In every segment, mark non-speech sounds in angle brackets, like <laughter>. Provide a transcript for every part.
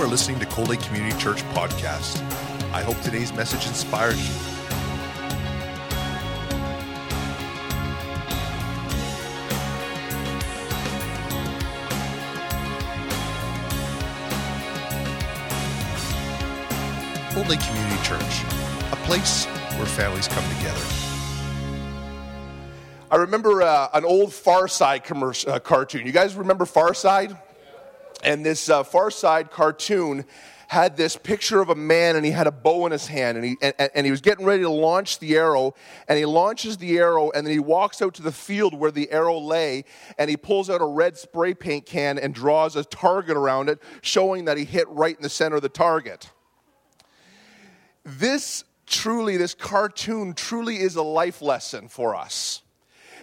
are listening to Cold Lake Community Church podcast. I hope today's message inspires you. Cold Lake Community Church, a place where families come together. I remember uh, an old Far Side commercial, uh, cartoon. You guys remember Far Side? And this uh, Far Side cartoon had this picture of a man and he had a bow in his hand and he, and, and he was getting ready to launch the arrow and he launches the arrow and then he walks out to the field where the arrow lay and he pulls out a red spray paint can and draws a target around it showing that he hit right in the center of the target. This truly this cartoon truly is a life lesson for us.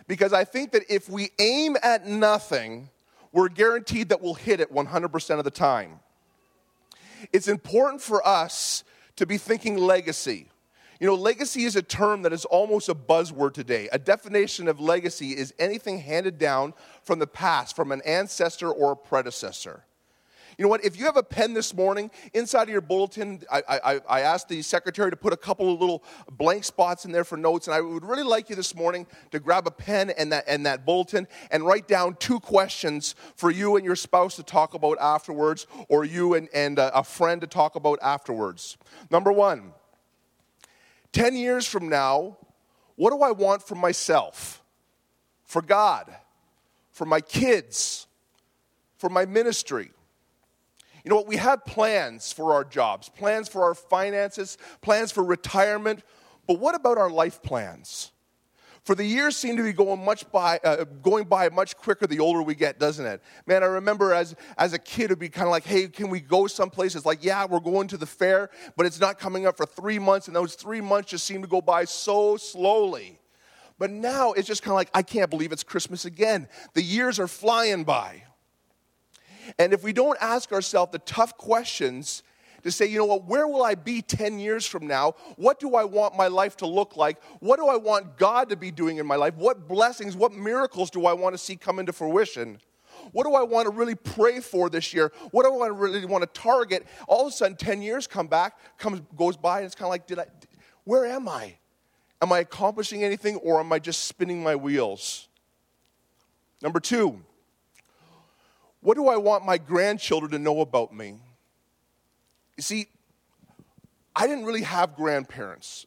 Because i think that if we aim at nothing we're guaranteed that we'll hit it 100% of the time. It's important for us to be thinking legacy. You know, legacy is a term that is almost a buzzword today. A definition of legacy is anything handed down from the past, from an ancestor or a predecessor. You know what? If you have a pen this morning, inside of your bulletin, I, I, I, asked the secretary to put a couple of little blank spots in there for notes, and I would really like you this morning to grab a pen and that, and that bulletin and write down two questions for you and your spouse to talk about afterwards, or you and, and a, a friend to talk about afterwards. Number one, 10 years from now, what do I want for myself, for God, for my kids, for my ministry? You know what? We have plans for our jobs, plans for our finances, plans for retirement, but what about our life plans? For the years seem to be going much by, uh, going by much quicker the older we get, doesn't it? Man, I remember as, as a kid, it'd be kind of like, hey, can we go someplace? It's like, yeah, we're going to the fair, but it's not coming up for three months, and those three months just seem to go by so slowly. But now it's just kind of like, I can't believe it's Christmas again. The years are flying by. And if we don't ask ourselves the tough questions to say, you know what, where will I be 10 years from now? What do I want my life to look like? What do I want God to be doing in my life? What blessings, what miracles do I want to see come into fruition? What do I want to really pray for this year? What do I really want to target? All of a sudden, 10 years come back, comes, goes by, and it's kind of like, did I, where am I? Am I accomplishing anything or am I just spinning my wheels? Number two, what do I want my grandchildren to know about me? You see, I didn't really have grandparents.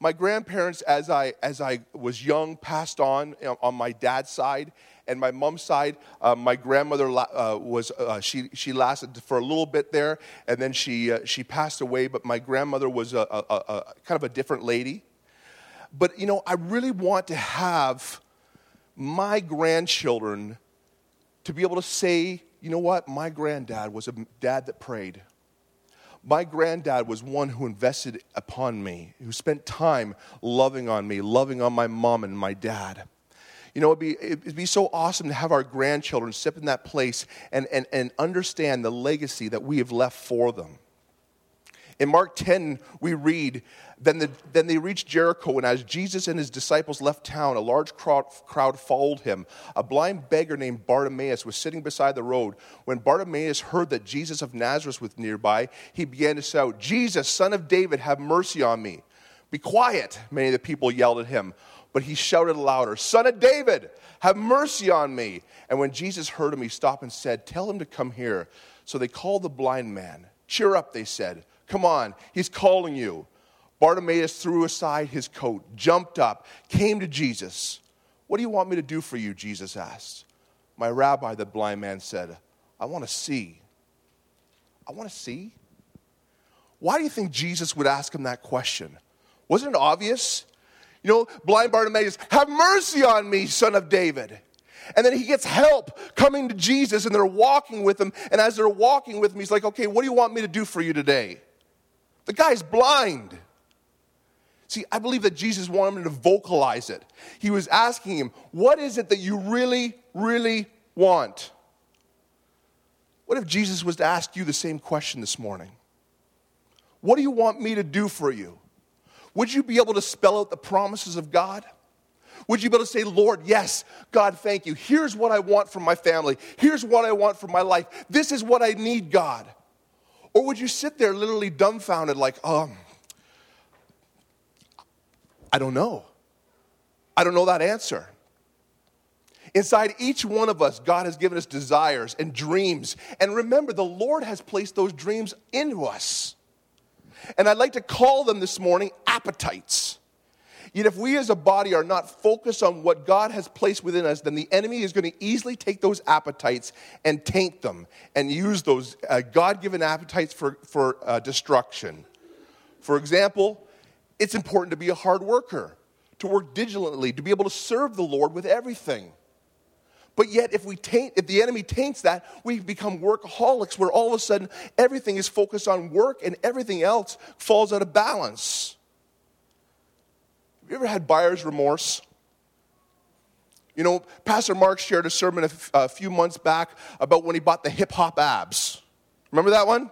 My grandparents, as I, as I was young, passed on on my dad's side. And my mom's side, uh, my grandmother uh, was, uh, she, she lasted for a little bit there, and then she, uh, she passed away. But my grandmother was a, a, a, kind of a different lady. But, you know, I really want to have my grandchildren to be able to say, you know what, my granddad was a dad that prayed. My granddad was one who invested upon me, who spent time loving on me, loving on my mom and my dad. You know, it'd be, it'd be so awesome to have our grandchildren step in that place and, and, and understand the legacy that we have left for them. In Mark 10, we read, then, the, then they reached Jericho, and as Jesus and his disciples left town, a large crowd, crowd followed him. A blind beggar named Bartimaeus was sitting beside the road. When Bartimaeus heard that Jesus of Nazareth was nearby, he began to shout, Jesus, son of David, have mercy on me. Be quiet, many of the people yelled at him. But he shouted louder, Son of David, have mercy on me. And when Jesus heard him, he stopped and said, Tell him to come here. So they called the blind man. Cheer up, they said. Come on, he's calling you. Bartimaeus threw aside his coat, jumped up, came to Jesus. What do you want me to do for you? Jesus asked. My rabbi, the blind man said, I want to see. I want to see? Why do you think Jesus would ask him that question? Wasn't it obvious? You know, blind Bartimaeus, have mercy on me, son of David. And then he gets help coming to Jesus, and they're walking with him. And as they're walking with him, he's like, Okay, what do you want me to do for you today? The guy's blind. See, I believe that Jesus wanted him to vocalize it. He was asking him, What is it that you really, really want? What if Jesus was to ask you the same question this morning? What do you want me to do for you? Would you be able to spell out the promises of God? Would you be able to say, Lord, yes, God, thank you. Here's what I want from my family. Here's what I want from my life. This is what I need, God. Or would you sit there literally dumbfounded, like, um, I don't know. I don't know that answer. Inside each one of us, God has given us desires and dreams. And remember, the Lord has placed those dreams into us. And I'd like to call them this morning appetites. Yet, if we as a body are not focused on what God has placed within us, then the enemy is going to easily take those appetites and taint them and use those uh, God given appetites for, for uh, destruction. For example, it's important to be a hard worker, to work diligently, to be able to serve the Lord with everything. But yet, if we taint, if the enemy taints that, we become workaholics where all of a sudden everything is focused on work and everything else falls out of balance. You ever had buyer's remorse? You know, Pastor Mark shared a sermon a, f- a few months back about when he bought the hip hop abs. Remember that one?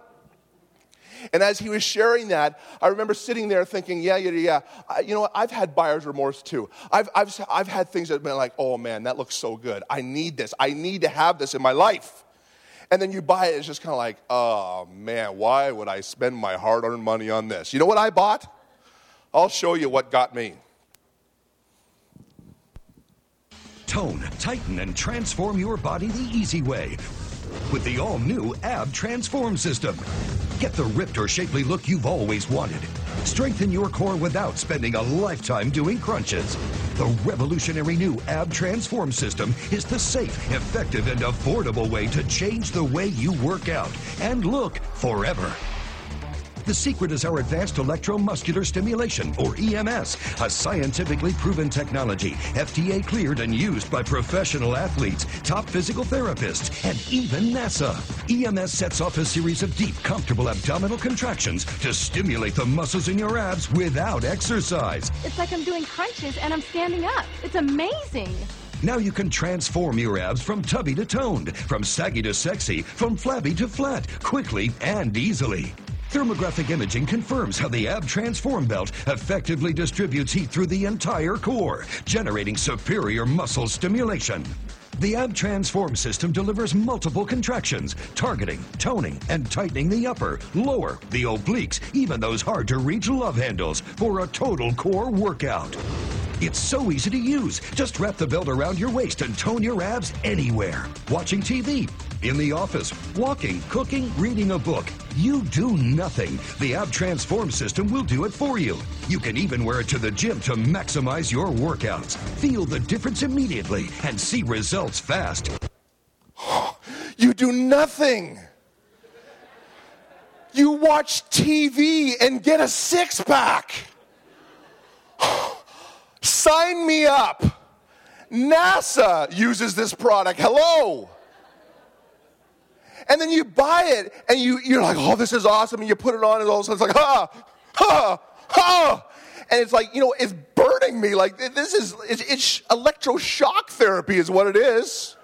And as he was sharing that, I remember sitting there thinking, yeah, yeah, yeah. I, you know what? I've had buyer's remorse too. I've, I've, I've had things that have been like, oh man, that looks so good. I need this. I need to have this in my life. And then you buy it, it's just kind of like, oh man, why would I spend my hard earned money on this? You know what I bought? I'll show you what got me. Tone, tighten, and transform your body the easy way with the all new AB Transform System. Get the ripped or shapely look you've always wanted. Strengthen your core without spending a lifetime doing crunches. The revolutionary new AB Transform System is the safe, effective, and affordable way to change the way you work out and look forever. The secret is our advanced electromuscular stimulation, or EMS, a scientifically proven technology, FDA cleared and used by professional athletes, top physical therapists, and even NASA. EMS sets off a series of deep, comfortable abdominal contractions to stimulate the muscles in your abs without exercise. It's like I'm doing crunches and I'm standing up. It's amazing. Now you can transform your abs from tubby to toned, from saggy to sexy, from flabby to flat, quickly and easily. Thermographic imaging confirms how the AB Transform Belt effectively distributes heat through the entire core, generating superior muscle stimulation. The AB Transform system delivers multiple contractions, targeting, toning, and tightening the upper, lower, the obliques, even those hard to reach love handles for a total core workout. It's so easy to use. Just wrap the belt around your waist and tone your abs anywhere. Watching TV, in the office, walking, cooking, reading a book. You do nothing. The Ab Transform system will do it for you. You can even wear it to the gym to maximize your workouts. Feel the difference immediately and see results fast. <gasps> You do nothing. You watch TV and get a six pack. <sighs> <sighs> Sign me up. NASA uses this product. Hello. And then you buy it and you, you're like, oh, this is awesome. And you put it on and all of a sudden it's like, ha, ha, ha. And it's like, you know, it's burning me. Like, this is, it's, it's electroshock therapy, is what it is.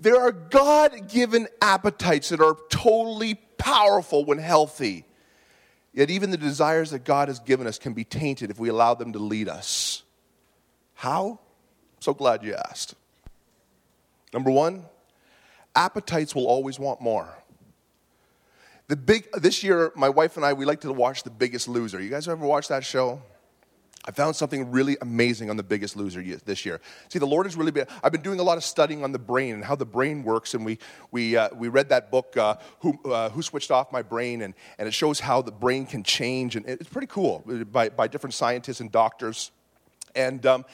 There are God given appetites that are totally powerful when healthy. Yet, even the desires that God has given us can be tainted if we allow them to lead us. How? I'm So glad you asked. Number one, appetites will always want more. The big, this year, my wife and I, we like to watch The Biggest Loser. You guys ever watch that show? I found something really amazing on The Biggest Loser this year. See, the Lord has really been, I've been doing a lot of studying on the brain and how the brain works, and we, we, uh, we read that book, uh, Who, uh, Who Switched Off My Brain, and, and it shows how the brain can change, and it's pretty cool by, by different scientists and doctors. And um,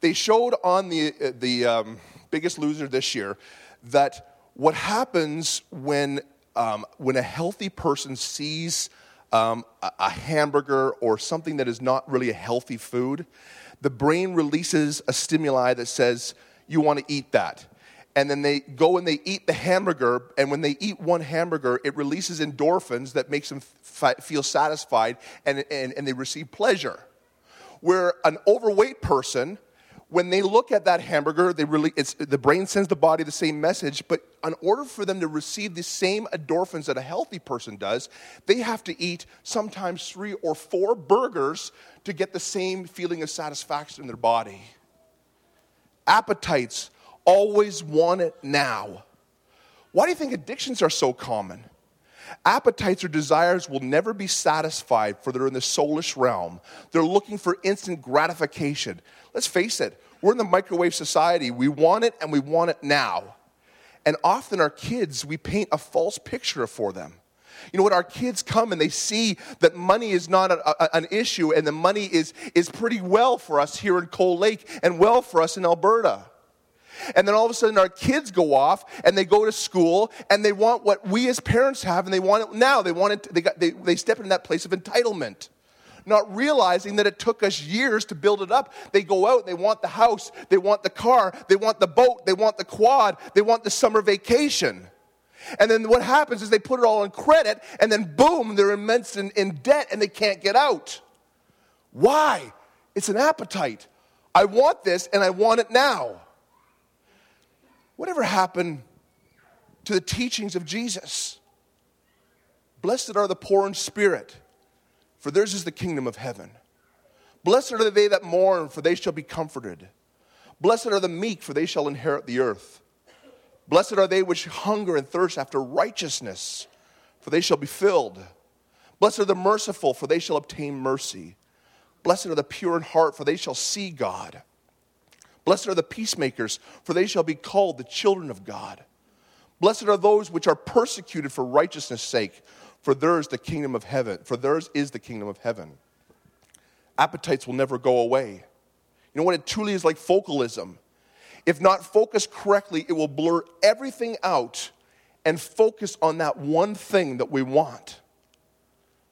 they showed on the, the um, Biggest Loser this year that what happens when, um, when a healthy person sees um, a, hamburger or something that is not really a healthy food, the brain releases a stimuli that says, you want to eat that. And then they go and they eat the hamburger, and when they eat one hamburger, it releases endorphins that makes them f- feel satisfied and, and, and they receive pleasure. Where an overweight person when they look at that hamburger, they really, the brain sends the body the same message, but in order for them to receive the same endorphins that a healthy person does, they have to eat sometimes three or four burgers to get the same feeling of satisfaction in their body. Appetites always want it now. Why do you think addictions are so common? Appetites or desires will never be satisfied, for they're in the soulish realm. They're looking for instant gratification. Let's face it, we're in the microwave society. We want it and we want it now. And often our kids, we paint a false picture for them. You know what? Our kids come and they see that money is not a, a, an issue and the money is, is pretty well for us here in Cold Lake and well for us in Alberta. And then all of a sudden, our kids go off and they go to school and they want what we as parents have and they want it now. They, want it, they, got, they, they step into that place of entitlement, not realizing that it took us years to build it up. They go out, they want the house, they want the car, they want the boat, they want the quad, they want the summer vacation. And then what happens is they put it all on credit, and then boom, they're immense in, in debt and they can't get out. Why? It's an appetite. I want this and I want it now. Whatever happened to the teachings of Jesus? Blessed are the poor in spirit, for theirs is the kingdom of heaven. Blessed are they that mourn, for they shall be comforted. Blessed are the meek, for they shall inherit the earth. Blessed are they which hunger and thirst after righteousness, for they shall be filled. Blessed are the merciful, for they shall obtain mercy. Blessed are the pure in heart, for they shall see God. Blessed are the peacemakers, for they shall be called the children of God. Blessed are those which are persecuted for righteousness' sake, for theirs the kingdom of heaven, for theirs is the kingdom of heaven. Appetites will never go away. You know what? It truly is like focalism. If not focused correctly, it will blur everything out and focus on that one thing that we want.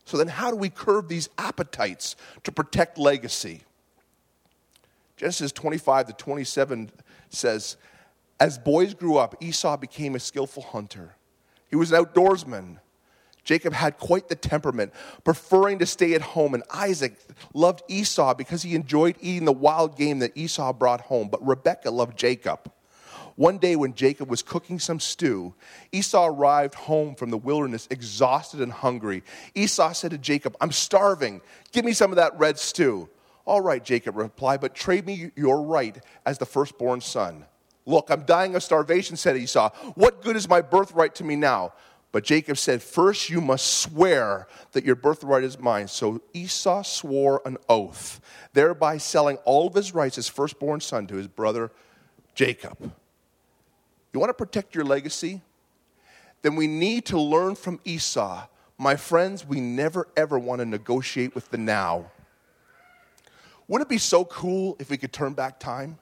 So then, how do we curb these appetites to protect legacy? Genesis 25 to 27 says, As boys grew up, Esau became a skillful hunter. He was an outdoorsman. Jacob had quite the temperament, preferring to stay at home, and Isaac loved Esau because he enjoyed eating the wild game that Esau brought home, but Rebekah loved Jacob. One day, when Jacob was cooking some stew, Esau arrived home from the wilderness exhausted and hungry. Esau said to Jacob, I'm starving. Give me some of that red stew. All right, Jacob replied, but trade me your right as the firstborn son. Look, I'm dying of starvation, said Esau. What good is my birthright to me now? But Jacob said, First you must swear that your birthright is mine. So Esau swore an oath, thereby selling all of his rights as firstborn son to his brother Jacob. You want to protect your legacy? Then we need to learn from Esau. My friends, we never ever want to negotiate with the now. Wouldn't it be so cool if we could turn back time?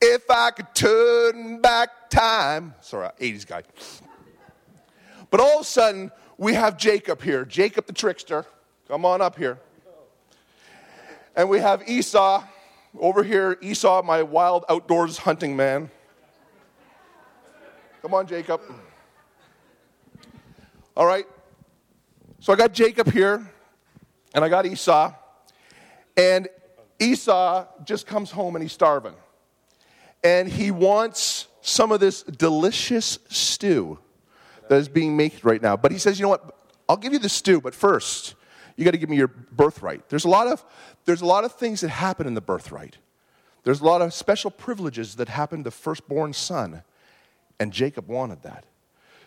If I could turn back time. Sorry, 80s guy. But all of a sudden, we have Jacob here, Jacob the trickster. Come on up here. And we have Esau over here, Esau, my wild outdoors hunting man. Come on, Jacob. All right. So I got Jacob here, and I got Esau. And Esau just comes home and he's starving. And he wants some of this delicious stew that is being made right now. But he says, you know what? I'll give you the stew, but first, you got to give me your birthright. There's a lot of there's a lot of things that happen in the birthright. There's a lot of special privileges that happen to the firstborn son, and Jacob wanted that.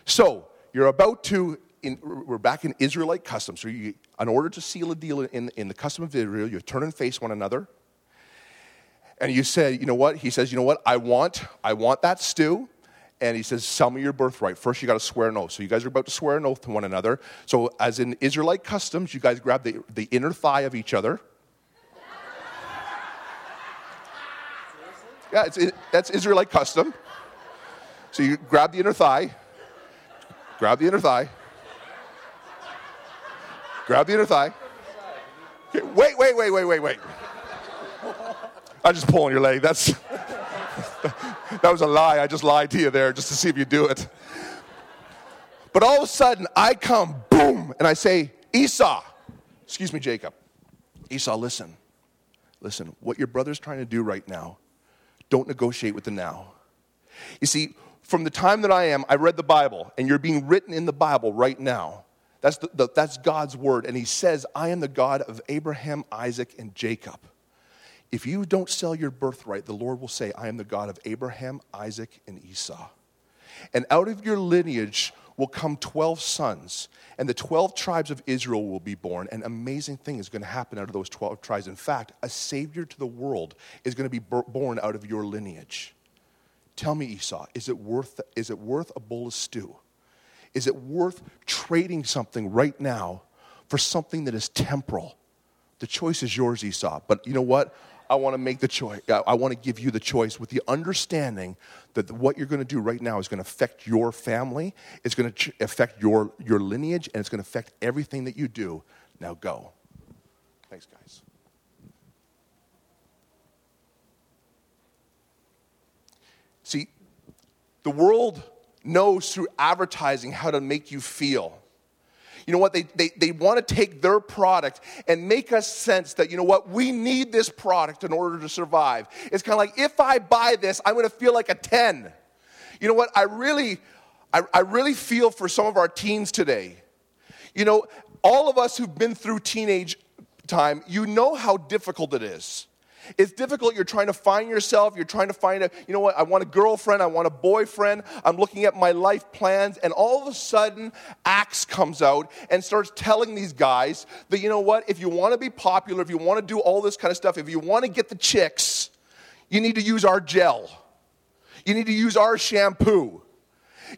So you're about to. In, we're back in Israelite customs. So you, in order to seal a deal in, in the custom of Israel, you turn and face one another. And you say, you know what? He says, you know what? I want, I want that stew. And he says, sell me your birthright. First, you got to swear an oath. So you guys are about to swear an oath to one another. So as in Israelite customs, you guys grab the, the inner thigh of each other. Yeah, it's, it, that's Israelite custom. So you grab the inner thigh, grab the inner thigh, Grab the inner thigh. Okay, wait, wait, wait, wait, wait, wait. I'm just pulling your leg. That's <laughs> that was a lie. I just lied to you there just to see if you do it. But all of a sudden, I come, boom, and I say, Esau, excuse me, Jacob. Esau, listen, listen, what your brother's trying to do right now, don't negotiate with the now. You see, from the time that I am, I read the Bible, and you're being written in the Bible right now. That's, the, the, that's God's word. And he says, I am the God of Abraham, Isaac, and Jacob. If you don't sell your birthright, the Lord will say, I am the God of Abraham, Isaac, and Esau. And out of your lineage will come 12 sons, and the 12 tribes of Israel will be born. An amazing thing is going to happen out of those 12 tribes. In fact, a savior to the world is going to be born out of your lineage. Tell me, Esau, is it worth, is it worth a bowl of stew? Is it worth trading something right now for something that is temporal? The choice is yours, Esau. But you know what? I want to make the choice. I want to give you the choice with the understanding that what you're going to do right now is going to affect your family, it's going to affect your, your lineage, and it's going to affect everything that you do. Now go. Thanks, guys. See, the world knows through advertising how to make you feel. You know what? They, they, they want to take their product and make us sense that, you know what? We need this product in order to survive. It's kind of like if I buy this, I'm going to feel like a 10. You know what? I really, I, I really feel for some of our teens today. You know, all of us who've been through teenage time, you know how difficult it is. It's difficult. You're trying to find yourself. You're trying to find a, you know what, I want a girlfriend. I want a boyfriend. I'm looking at my life plans. And all of a sudden, Axe comes out and starts telling these guys that, you know what, if you want to be popular, if you want to do all this kind of stuff, if you want to get the chicks, you need to use our gel. You need to use our shampoo.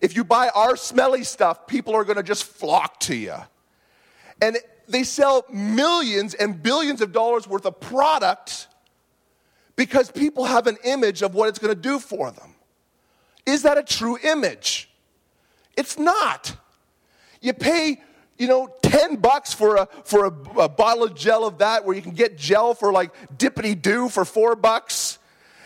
If you buy our smelly stuff, people are going to just flock to you. And they sell millions and billions of dollars worth of product because people have an image of what it's going to do for them. Is that a true image? It's not. You pay, you know, 10 bucks for a, for a, a bottle of gel of that where you can get gel for like dippity doo for four bucks.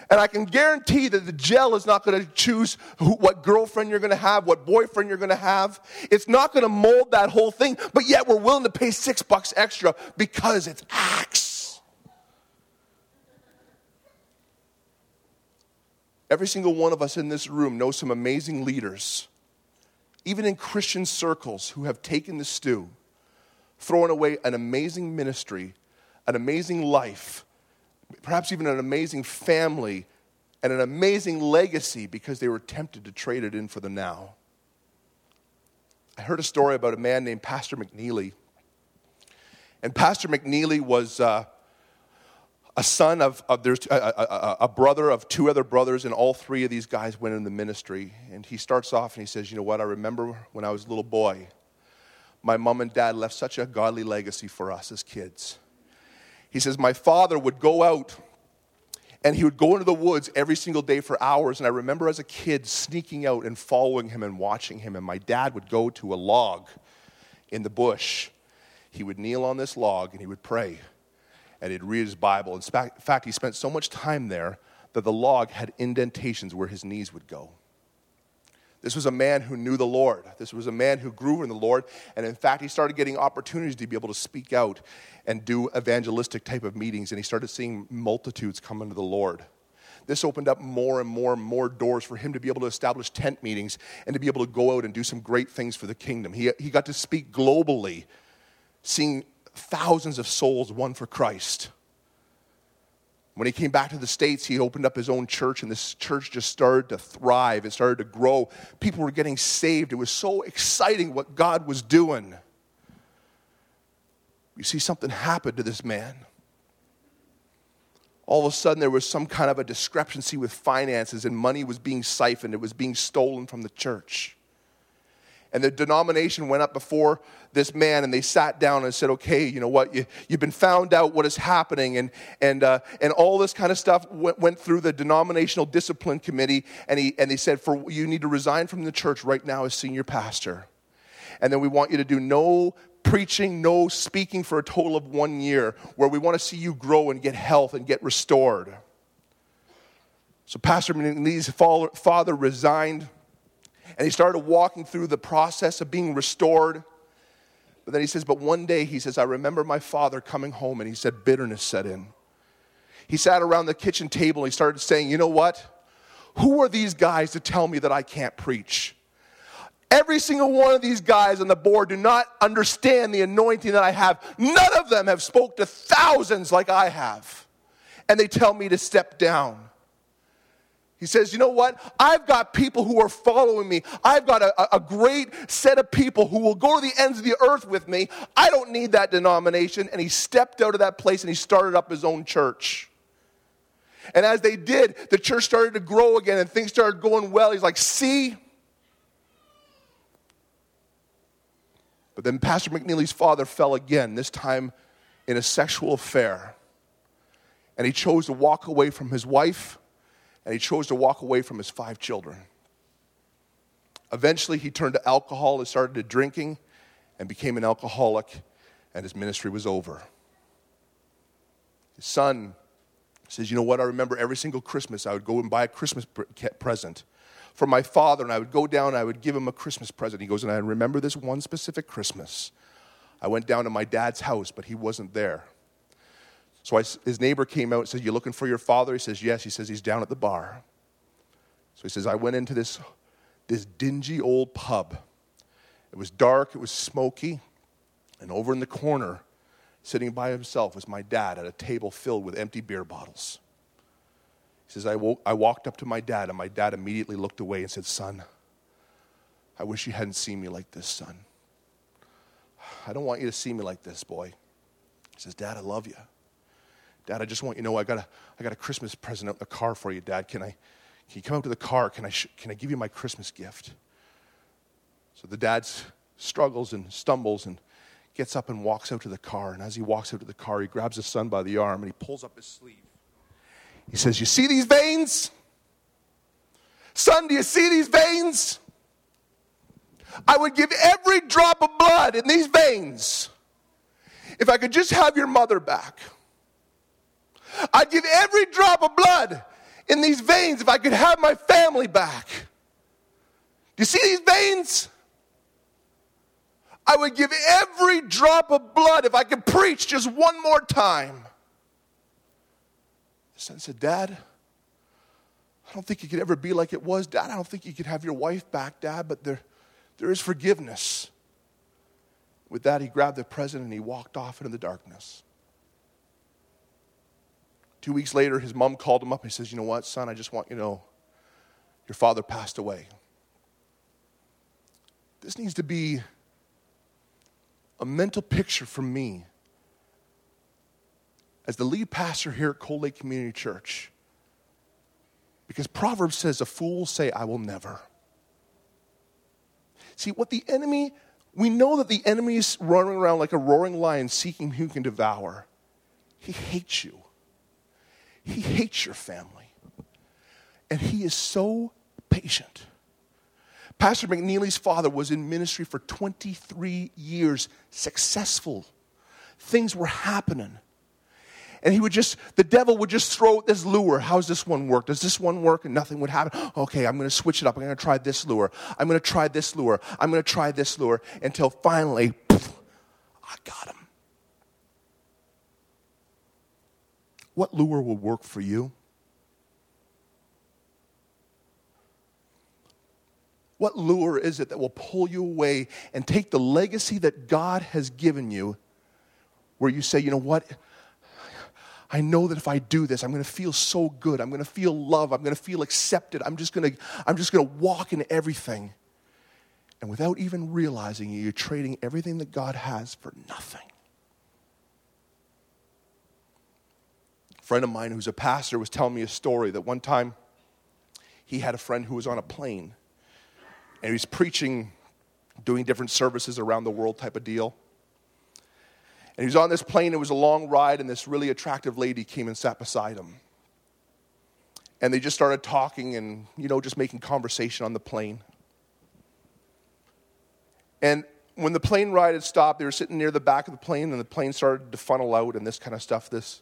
And I can guarantee that the gel is not going to choose who, what girlfriend you're going to have, what boyfriend you're going to have. It's not going to mold that whole thing, but yet we're willing to pay six bucks extra because it's Axe. Every single one of us in this room knows some amazing leaders, even in Christian circles, who have taken the stew, thrown away an amazing ministry, an amazing life, perhaps even an amazing family, and an amazing legacy because they were tempted to trade it in for the now. I heard a story about a man named Pastor McNeely. And Pastor McNeely was. Uh, a son of, of there's a, a, a, brother of two other brothers, and all three of these guys went in the ministry. And he starts off and he says, You know what? I remember when I was a little boy, my mom and dad left such a godly legacy for us as kids. He says, My father would go out and he would go into the woods every single day for hours. And I remember as a kid sneaking out and following him and watching him. And my dad would go to a log in the bush. He would kneel on this log and he would pray and he'd read his Bible. In fact, he spent so much time there that the log had indentations where his knees would go. This was a man who knew the Lord. This was a man who grew in the Lord. And in fact, he started getting opportunities to be able to speak out and do evangelistic type of meetings. And he started seeing multitudes come into the Lord. This opened up more and more and more doors for him to be able to establish tent meetings and to be able to go out and do some great things for the kingdom. He, he got to speak globally, seeing thousands of souls won for Christ. When he came back to the States, he opened up his own church, and this church just started to thrive. It started to grow. People were getting saved. It was so exciting what God was doing. You see, something happened to this man. All of a sudden, there was some kind of a discrepancy with finances, and money was being siphoned, it was being stolen from the church. And the denomination went up before this man and they sat down and said, okay, you know what, you, you've been found out what is happening. And, and, uh, and all this kind of stuff went, went through the denominational discipline committee. And, he, and they said, for, you need to resign from the church right now as senior pastor. And then we want you to do no preaching, no speaking for a total of one year, where we want to see you grow and get health and get restored. So Pastor McNeely's father resigned and he started walking through the process of being restored. But then he says, But one day, he says, I remember my father coming home and he said, bitterness set in. He sat around the kitchen table and he started saying, You know what? Who are these guys to tell me that I can't preach? Every single one of these guys on the board do not understand the anointing that I have. None of them have spoke to thousands like I have. And they tell me to step down. He says, You know what? I've got people who are following me. I've got a, a, great set of people who will go to the ends of the earth with me. I don't need that denomination. And he stepped out of that place and he started up his own church. And as they did, the church started to grow again and things started going well. He's like, See? But then Pastor McNeely's father fell again, this time in a sexual affair. And he chose to walk away from his wife and he chose to walk away from his five children. Eventually, he turned to alcohol and started to drinking and became an alcoholic, and his ministry was over. His son says, You know what? I remember every single Christmas I would go and buy a Christmas present for my father, and I would go down and I would give him a Christmas present. He goes, And I remember this one specific Christmas. I went down to my dad's house, but he wasn't there. So I, his neighbor came out and said, You looking for your father? He says, Yes. He says, He's down at the bar. So he says, I went into this, this dingy old pub. It was dark, it was smoky, and over in the corner, sitting by himself, was my dad at a table filled with empty beer bottles. He says, I, woke, I walked up to my dad, and my dad immediately looked away and said, Son, I wish you hadn't seen me like this, son. I don't want you to see me like this, boy. He says, Dad, I love you. Dad, I just want you to know I got a, I got a Christmas present out in the car for you, Dad. Can I, can you come out to the car? Can I, sh- can I give you my Christmas gift? So the dad struggles and stumbles and gets up and walks out to the car. And as he walks out to the car, he grabs his son by the arm and he pulls up his sleeve. He says, You see these veins? Son, do you see these veins? I would give every drop of blood in these veins if I could just have your mother back. I'd give every drop of blood in these veins if I could have my family back. Do you see these veins? I would give every drop of blood if I could preach just one more time. The son said, Dad, I don't think you could ever be like it was. Dad, I don't think you could have your wife back, Dad, but there, there is forgiveness. With that, he grabbed the present and he walked off into the darkness. Two weeks later, his mom called him up and he says, You know what, son, I just want you to know your father passed away. This needs to be a mental picture for me as the lead pastor here at Cold Lake Community Church. Because Proverbs says, A fool will say, I will never. See, what the enemy, we know that the enemy is running around like a roaring lion seeking who can devour. He hates you. He hates your family. And he is so patient. Pastor McNeely's father was in ministry for 23 years, successful. Things were happening. And he would just, the devil would just throw this lure. How's this one work? Does this one work? And nothing would happen. Okay, I'm going to switch it up. I'm going to try this lure. I'm going to try this lure. I'm going to try this lure until finally, poof, I got him. What lure will work for you? What lure is it that will pull you away and take the legacy that God has given you, where you say, you know what? I know that if I do this, I'm going to feel so good. I'm going to feel love. I'm going to feel accepted. I'm just going to, I'm just going to walk in everything. And without even realizing it, you're trading everything that God has for nothing. Friend of mine who's a pastor was telling me a story that one time he had a friend who was on a plane and he was preaching, doing different services around the world type of deal. And he was on this plane, it was a long ride, and this really attractive lady came and sat beside him. And they just started talking and, you know, just making conversation on the plane. And when the plane ride had stopped, they were sitting near the back of the plane, and the plane started to funnel out and this kind of stuff. This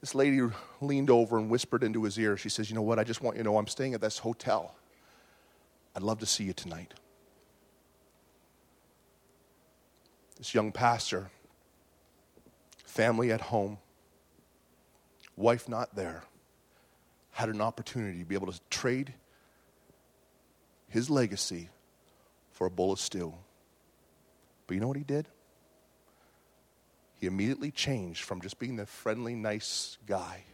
this lady leaned over and whispered into his ear. She says, You know what? I just want you to know I'm staying at this hotel. I'd love to see you tonight. This young pastor, family at home, wife not there, had an opportunity to be able to trade his legacy for a bowl of stew. But you know what he did? He immediately changed from just being the friendly, nice guy.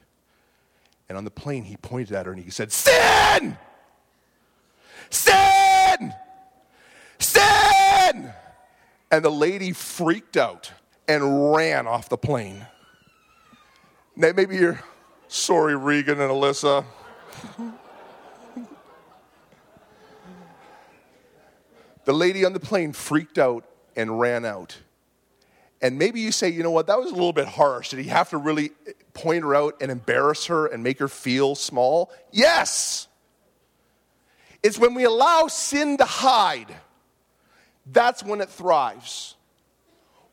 And on the plane, he pointed at her and he said, Sin! Sin! Sin! And the lady freaked out and ran off the plane. Now, maybe you're sorry, Regan and Alyssa. the lady on the plane freaked out and ran out. And maybe you say, you know what, that was a little bit harsh. Did he have to really point her out and embarrass her and make her feel small? Yes. It's when we allow sin to hide, that's when it thrives.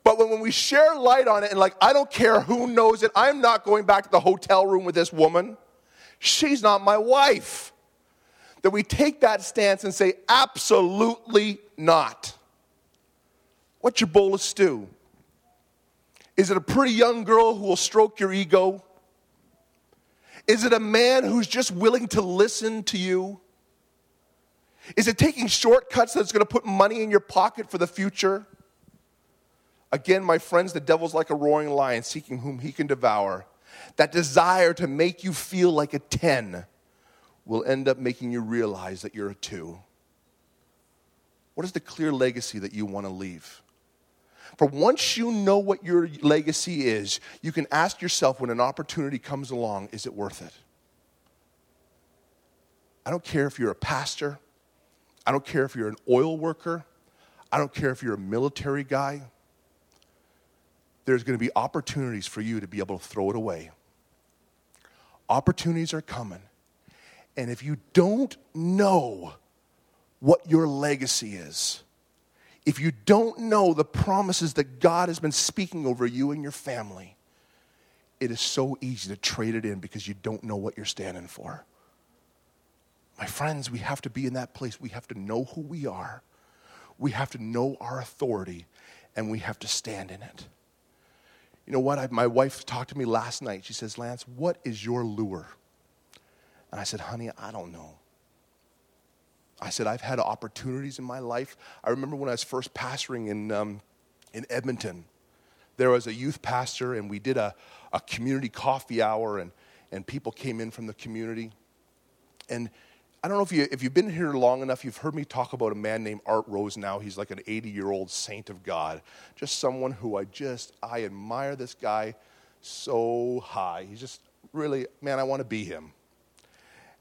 But when, when we share light on it and, like, I don't care who knows it, I'm not going back to the hotel room with this woman. She's not my wife. That we take that stance and say, absolutely not. What's your bowl of stew? Is it a pretty young girl who will stroke your ego? Is it a man who's just willing to listen to you? Is it taking shortcuts that's going to put money in your pocket for the future? Again, my friends, the devil's like a roaring lion seeking whom he can devour. That desire to make you feel like a 10 will end up making you realize that you're a 2. What is the clear legacy that you want to leave? For once you know what your legacy is, you can ask yourself when an opportunity comes along, is it worth it? I don't care if you're a pastor, I don't care if you're an oil worker, I don't care if you're a military guy. There's going to be opportunities for you to be able to throw it away. Opportunities are coming. And if you don't know what your legacy is, if you don't know the promises that God has been speaking over you and your family, it is so easy to trade it in because you don't know what you're standing for. My friends, we have to be in that place. We have to know who we are. We have to know our authority, and we have to stand in it. You know what? I, my wife talked to me last night. She says, Lance, what is your lure? And I said, honey, I don't know. I said, I've had opportunities in my life. I remember when I was first pastoring in, um, in Edmonton, there was a youth pastor, and we did a, a community coffee hour, and, and people came in from the community. And I don't know if, you, if you've been here long enough, you've heard me talk about a man named Art Rosenau. He's like an 80 year old saint of God. Just someone who I just, I admire this guy so high. He's just really, man, I want to be him.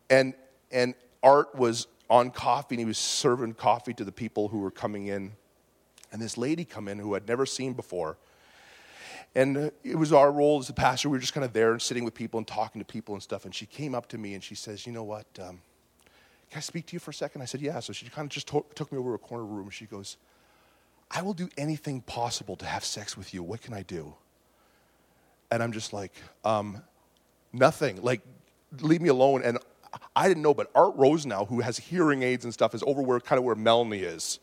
And, and Art was on coffee and he was serving coffee to the people who were coming in. And this lady come in who I'd never seen before. And it was our role as a pastor. We were just kind of there and sitting with people and talking to people and stuff. And she came up to me and she says, You know what? Um, can I speak to you for a second? I said, Yeah. So she kind of just to- took me over to a corner room. And she goes, I will do anything possible to have sex with you. What can I do? And I'm just like, um, Nothing. Like, leave me alone. And I didn't know, but Art Rosenau, who has hearing aids and stuff, is over where kind of where Melanie is.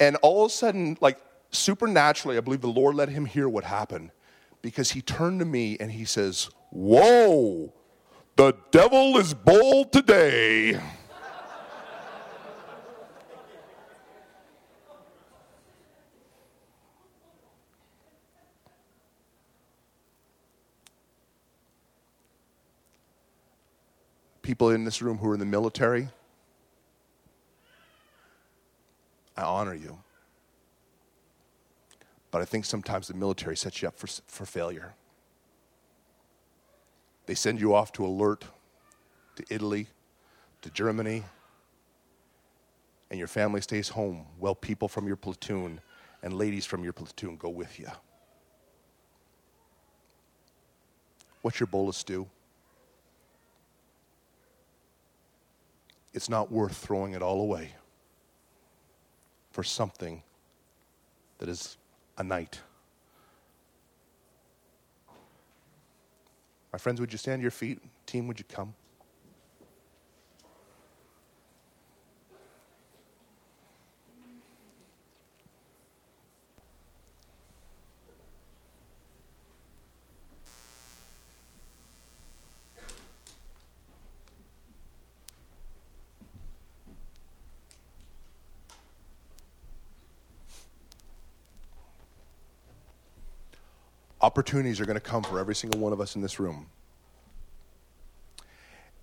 And all of a sudden, like supernaturally, I believe the Lord let him hear what happened because he turned to me and he says, Whoa, the devil is bold today. People in this room who are in the military, I honor you. But I think sometimes the military sets you up for, for failure. They send you off to Alert to Italy, to Germany, and your family stays home while people from your platoon and ladies from your platoon go with you. What's your bowl of it's not worth throwing it all away for something that is a night. My friends, would you stand to your feet? Team, would you come? Opportunities are going to come for every single one of us in this room.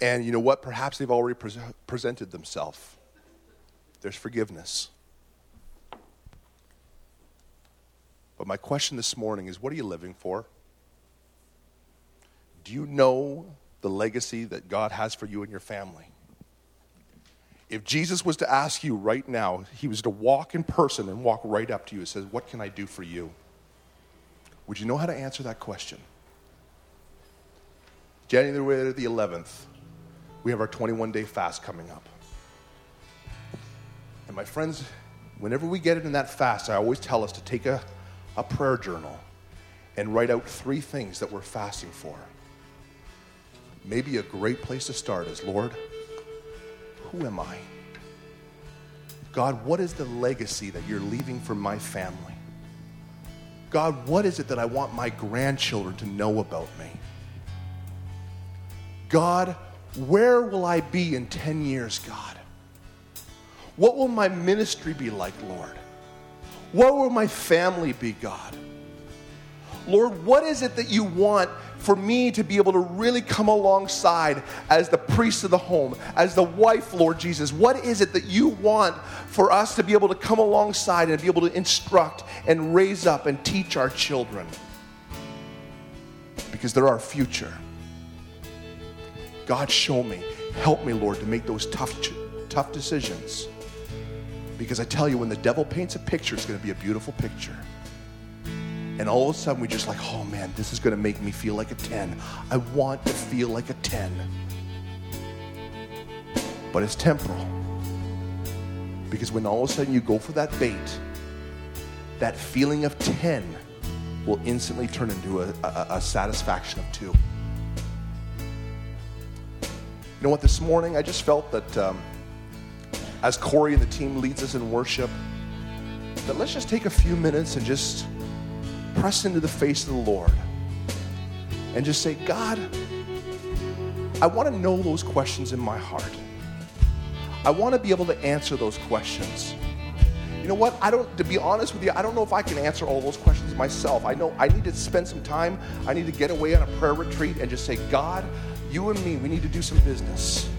And you know what? Perhaps they've already pre- presented themselves. There's forgiveness. But my question this morning is what are you living for? Do you know the legacy that God has for you and your family? If Jesus was to ask you right now, he was to walk in person and walk right up to you and says, What can I do for you? Would you know how to answer that question? January the 11th, we have our 21 day fast coming up. And my friends, whenever we get into that fast, I always tell us to take a, a prayer journal and write out three things that we're fasting for. Maybe a great place to start is Lord, who am I? God, what is the legacy that you're leaving for my family? God, what is it that I want my grandchildren to know about me? God, where will I be in 10 years, God? What will my ministry be like, Lord? What will my family be, God? Lord, what is it that you want for me to be able to really come alongside as the priest of the home, as the wife, Lord Jesus? What is it that you want for us to be able to come alongside and be able to instruct and raise up and teach our children? Because they're our future. God, show me. Help me, Lord, to make those tough, tough decisions. Because I tell you, when the devil paints a picture, it's going to be a beautiful picture. And all of a sudden, we're just like, oh man, this is going to make me feel like a 10. I want to feel like a 10. But it's temporal. Because when all of a sudden you go for that bait, that feeling of 10 will instantly turn into a, a, a satisfaction of 2. You know what, this morning I just felt that um, as Corey and the team leads us in worship, that let's just take a few minutes and just press into the face of the Lord and just say, God, I want to know those questions in my heart. I want to be able to answer those questions. You know what? I don't, to be honest with you, I don't know if I can answer all those questions myself. I know I need to spend some time. I need to get away on a prayer retreat and just say, God, you and me, we need to do some business.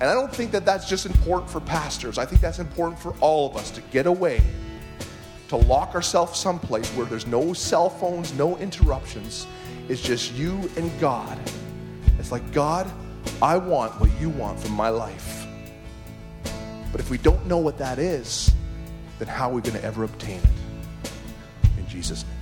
And I don't think that that's just important for pastors. I think that's important for all of us to get away, to lock ourselves someplace where there's no cell phones, no interruptions. It's just you and God. It's like, God, I want what you want from my life. But if we don't know what that is, then how are we going to ever obtain it? In Jesus' name.